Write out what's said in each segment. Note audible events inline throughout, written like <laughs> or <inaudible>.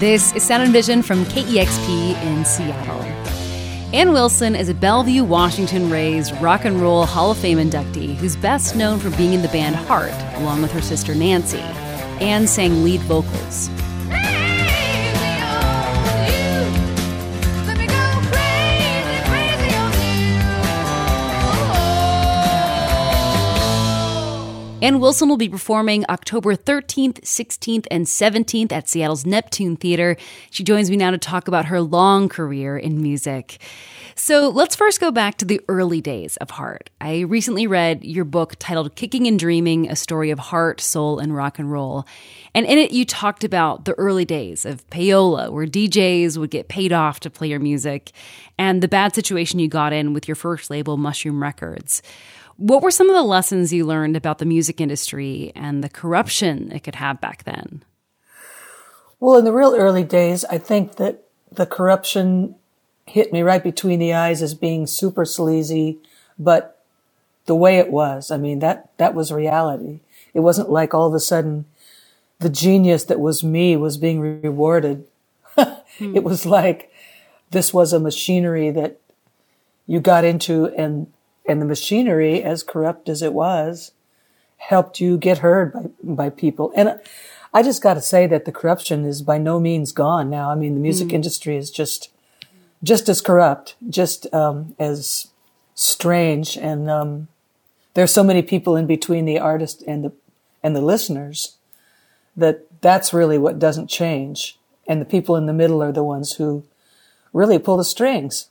This is Sound and Vision from KEXP in Seattle. Ann Wilson is a Bellevue, Washington raised rock and roll Hall of Fame inductee who's best known for being in the band Heart along with her sister Nancy. Ann sang lead vocals. Ann Wilson will be performing October 13th, 16th, and 17th at Seattle's Neptune Theater. She joins me now to talk about her long career in music. So let's first go back to the early days of Heart. I recently read your book titled Kicking and Dreaming A Story of Heart, Soul, and Rock and Roll. And in it, you talked about the early days of payola, where DJs would get paid off to play your music, and the bad situation you got in with your first label, Mushroom Records. What were some of the lessons you learned about the music industry and the corruption it could have back then? Well, in the real early days, I think that the corruption hit me right between the eyes as being super sleazy, but the way it was, I mean, that, that was reality. It wasn't like all of a sudden the genius that was me was being rewarded. <laughs> hmm. It was like this was a machinery that you got into and and the machinery, as corrupt as it was, helped you get heard by, by people. And I just got to say that the corruption is by no means gone now. I mean, the music mm. industry is just, just as corrupt, just, um, as strange. And, um, there's so many people in between the artist and the, and the listeners that that's really what doesn't change. And the people in the middle are the ones who really pull the strings.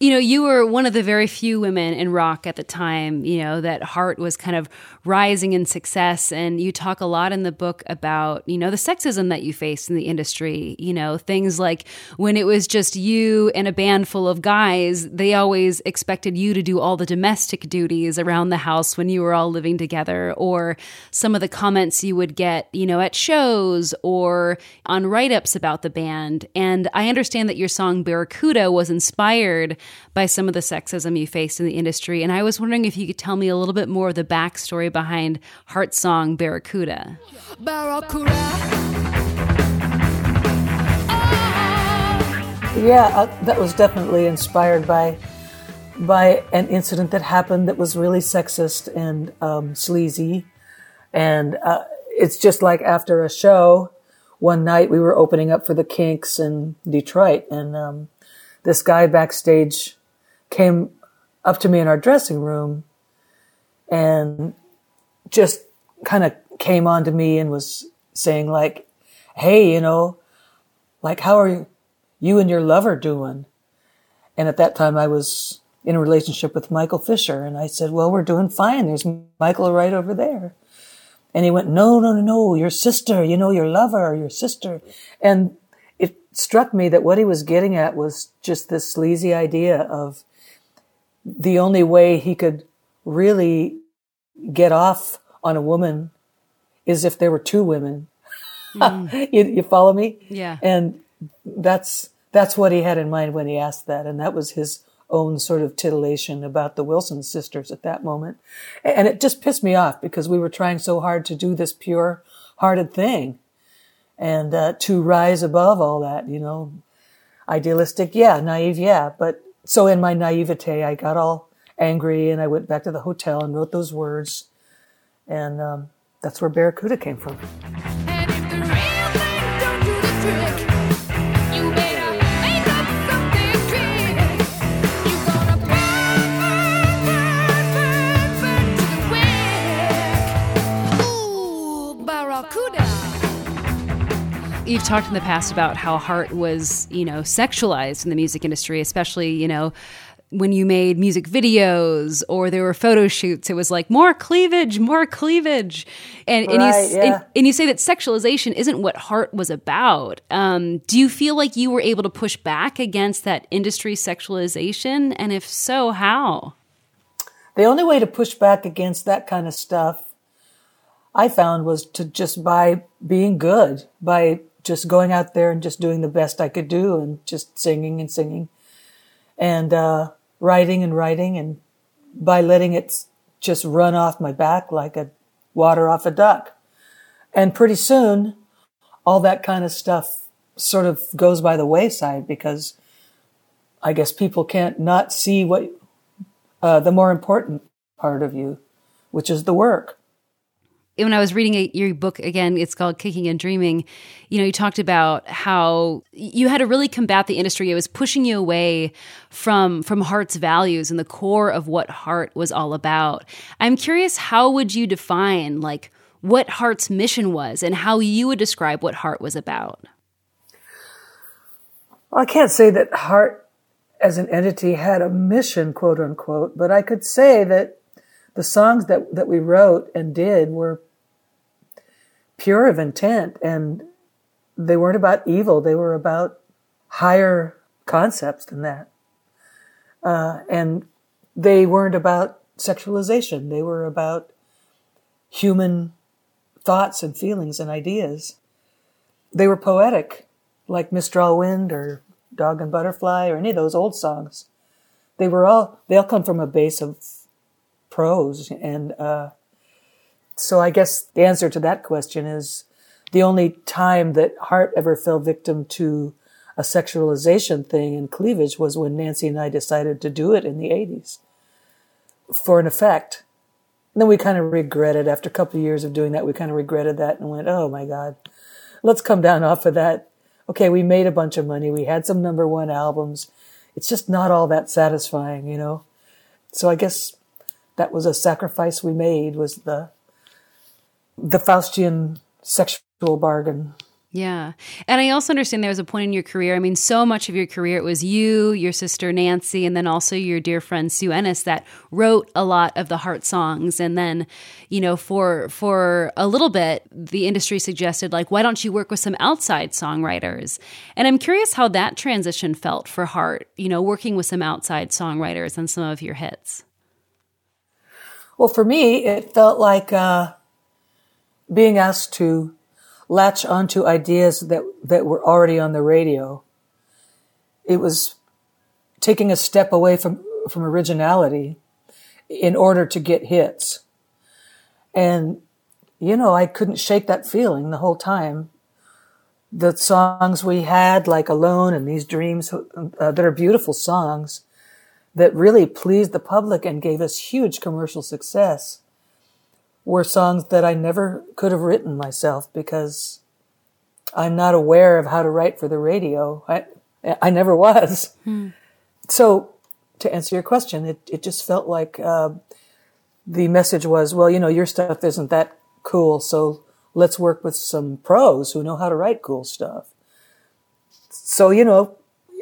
You know, you were one of the very few women in rock at the time, you know, that Heart was kind of rising in success. And you talk a lot in the book about, you know, the sexism that you faced in the industry. You know, things like when it was just you and a band full of guys, they always expected you to do all the domestic duties around the house when you were all living together, or some of the comments you would get, you know, at shows or on write ups about the band. And I understand that your song Barracuda was inspired inspired by some of the sexism you faced in the industry. And I was wondering if you could tell me a little bit more of the backstory behind Heart Song Barracuda. Barracuda. Yeah, uh, that was definitely inspired by by an incident that happened that was really sexist and um, sleazy. And uh, it's just like after a show, one night we were opening up for the Kinks in Detroit, and um, this guy backstage came up to me in our dressing room and just kind of came on to me and was saying like, Hey, you know, like, how are you, you and your lover doing? And at that time I was in a relationship with Michael Fisher. And I said, well, we're doing fine. There's Michael right over there. And he went, no, no, no, no, your sister, you know, your lover, your sister. And struck me that what he was getting at was just this sleazy idea of the only way he could really get off on a woman is if there were two women. Mm. <laughs> you, you, follow me? Yeah. And that's that's what he had in mind when he asked that, and that was his own sort of titillation about the Wilson sisters at that moment. And it just pissed me off because we were trying so hard to do this pure hearted thing and uh, to rise above all that, you know, idealistic, yeah, naive, yeah. But so in my naivete, I got all angry and I went back to the hotel and wrote those words, and um, that's where Barracuda came from. You've talked in the past about how Heart was, you know, sexualized in the music industry, especially, you know, when you made music videos or there were photo shoots, it was like more cleavage, more cleavage, and, right, and you yeah. and, and, you say that sexualization isn't what Heart was about. Um, do you feel like you were able to push back against that industry sexualization, and if so, how? The only way to push back against that kind of stuff, I found, was to just by being good, by just going out there and just doing the best I could do and just singing and singing and uh, writing and writing and by letting it just run off my back like a water off a duck. And pretty soon, all that kind of stuff sort of goes by the wayside because I guess people can't not see what uh, the more important part of you, which is the work when I was reading a, your book again, it's called Kicking and Dreaming. You know, you talked about how you had to really combat the industry. It was pushing you away from from Heart's values and the core of what Heart was all about. I'm curious, how would you define like what Heart's mission was, and how you would describe what Heart was about? Well, I can't say that Heart as an entity had a mission, quote unquote, but I could say that the songs that, that we wrote and did were pure of intent and they weren't about evil. They were about higher concepts than that. Uh, and they weren't about sexualization. They were about human thoughts and feelings and ideas. They were poetic, like Mistral Wind or Dog and Butterfly or any of those old songs. They were all, they all come from a base of prose. And uh, so I guess the answer to that question is the only time that Heart ever fell victim to a sexualization thing and cleavage was when Nancy and I decided to do it in the 80s for an effect. And then we kind of regretted after a couple of years of doing that, we kind of regretted that and went, oh my God, let's come down off of that. Okay, we made a bunch of money. We had some number one albums. It's just not all that satisfying, you know? So I guess that was a sacrifice we made was the the Faustian sexual bargain. Yeah. And I also understand there was a point in your career. I mean, so much of your career, it was you, your sister Nancy, and then also your dear friend Sue Ennis that wrote a lot of the heart songs. And then, you know, for for a little bit, the industry suggested, like, why don't you work with some outside songwriters? And I'm curious how that transition felt for Heart, you know, working with some outside songwriters on some of your hits. Well, for me, it felt like uh, being asked to latch onto ideas that, that were already on the radio. It was taking a step away from, from originality in order to get hits. And, you know, I couldn't shake that feeling the whole time. The songs we had, like Alone and These Dreams, uh, that are beautiful songs, that really pleased the public and gave us huge commercial success were songs that I never could have written myself because I'm not aware of how to write for the radio. I, I never was. Hmm. So to answer your question, it, it just felt like, uh, the message was, well, you know, your stuff isn't that cool. So let's work with some pros who know how to write cool stuff. So, you know,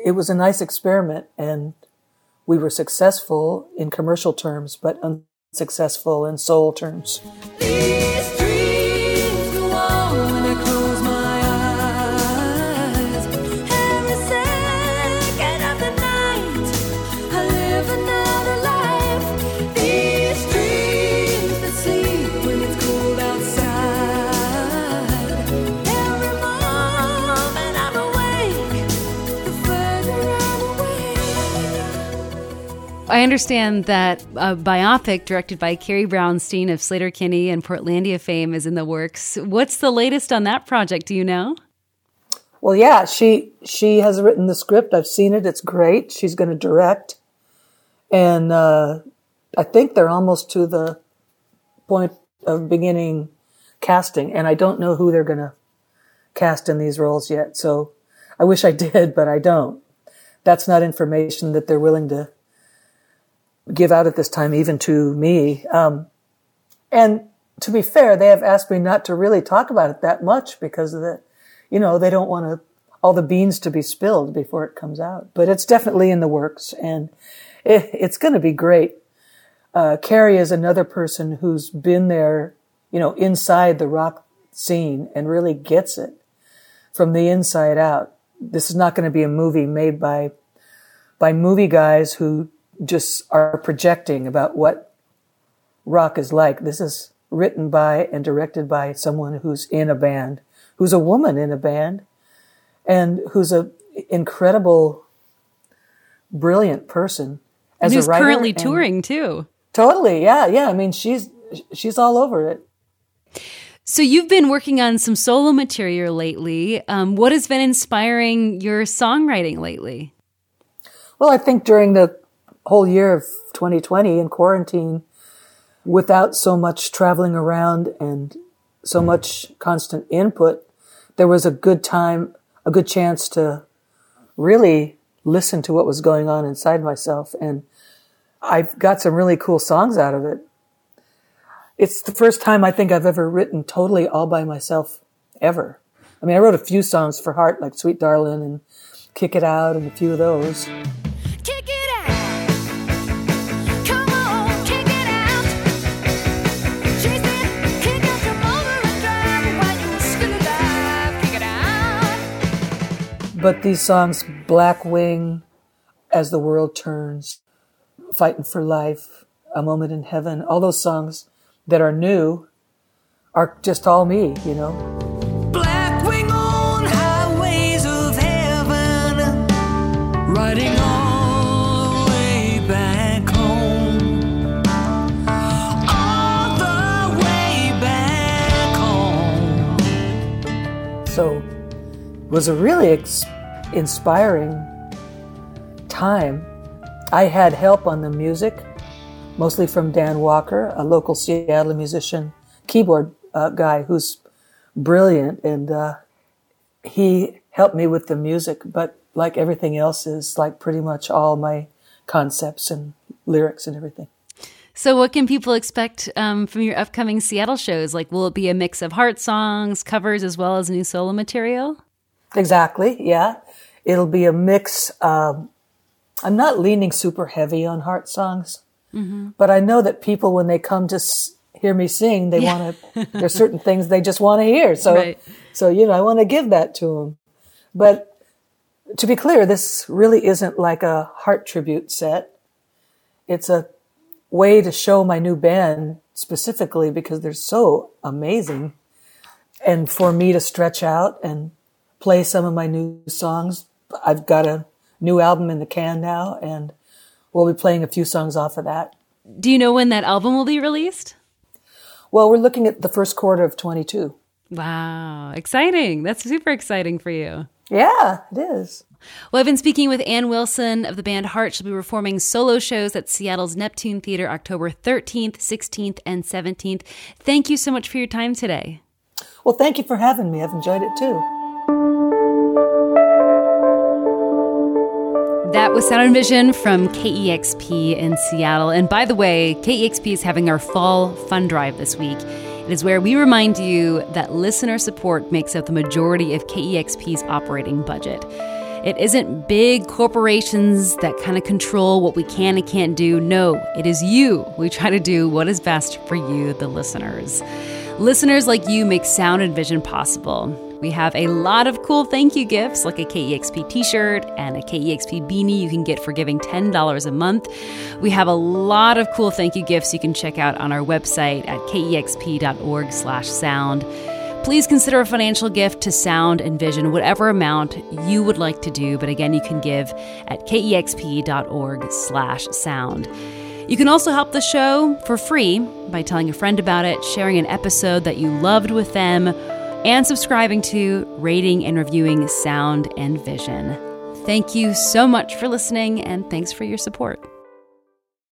it was a nice experiment and we were successful in commercial terms, but unsuccessful in soul terms. I understand that a biopic directed by Carrie Brownstein of Sleater-Kinney and Portlandia fame is in the works. What's the latest on that project? Do you know? Well, yeah, she she has written the script. I've seen it. It's great. She's going to direct, and uh, I think they're almost to the point of beginning casting. And I don't know who they're going to cast in these roles yet. So I wish I <laughs> did, but I don't. That's not information that they're willing to give out at this time, even to me. Um, and to be fair, they have asked me not to really talk about it that much because of the, you know, they don't want to, all the beans to be spilled before it comes out. But it's definitely in the works and it, it's going to be great. Uh, Carrie is another person who's been there, you know, inside the rock scene and really gets it from the inside out. This is not going to be a movie made by, by movie guys who just are projecting about what rock is like. This is written by and directed by someone who's in a band, who's a woman in a band, and who's a incredible, brilliant person as and who's a writer. currently touring too. Totally, yeah, yeah. I mean, she's she's all over it. So you've been working on some solo material lately. Um, what has been inspiring your songwriting lately? Well, I think during the whole year of 2020 in quarantine, without so much traveling around and so much constant input, there was a good time, a good chance to really listen to what was going on inside myself. And I've got some really cool songs out of it. It's the first time I think I've ever written totally all by myself ever. I mean, I wrote a few songs for Heart, like Sweet Darling and Kick It Out and a few of those. But these songs, Black Wing, As the World Turns, Fighting for Life, A Moment in Heaven, all those songs that are new are just all me, you know. Black Wing was a really ex- inspiring time. I had help on the music, mostly from Dan Walker, a local Seattle musician, keyboard uh, guy who's brilliant, and uh, he helped me with the music. But like everything else, is like pretty much all my concepts and lyrics and everything. So, what can people expect um, from your upcoming Seattle shows? Like, will it be a mix of heart songs, covers, as well as new solo material? Exactly. Yeah. It'll be a mix. Um, I'm not leaning super heavy on heart songs, mm-hmm. but I know that people, when they come to s- hear me sing, they yeah. want to, there's certain things they just want to hear. So, right. so, you know, I want to give that to them. But to be clear, this really isn't like a heart tribute set. It's a way to show my new band specifically because they're so amazing and for me to stretch out and play some of my new songs. I've got a new album in the can now, and we'll be playing a few songs off of that. Do you know when that album will be released? Well, we're looking at the first quarter of 22. Wow, exciting. That's super exciting for you. Yeah, it is. Well, I've been speaking with Ann Wilson of the band Heart. She'll be performing solo shows at Seattle's Neptune Theater October 13th, 16th, and 17th. Thank you so much for your time today. Well, thank you for having me. I've enjoyed it too. That was Sound and Vision from KEXP in Seattle. And by the way, KEXP is having our fall fund drive this week. It is where we remind you that listener support makes up the majority of KEXP's operating budget. It isn't big corporations that kind of control what we can and can't do. No, it is you. We try to do what is best for you, the listeners. Listeners like you make Sound and Vision possible. We have a lot of cool thank you gifts like a KEXP t shirt and a KEXP beanie you can get for giving $10 a month. We have a lot of cool thank you gifts you can check out on our website at kexp.org slash sound. Please consider a financial gift to Sound and Vision, whatever amount you would like to do. But again, you can give at kexp.org slash sound. You can also help the show for free by telling a friend about it, sharing an episode that you loved with them, and subscribing to, rating, and reviewing Sound and Vision. Thank you so much for listening, and thanks for your support.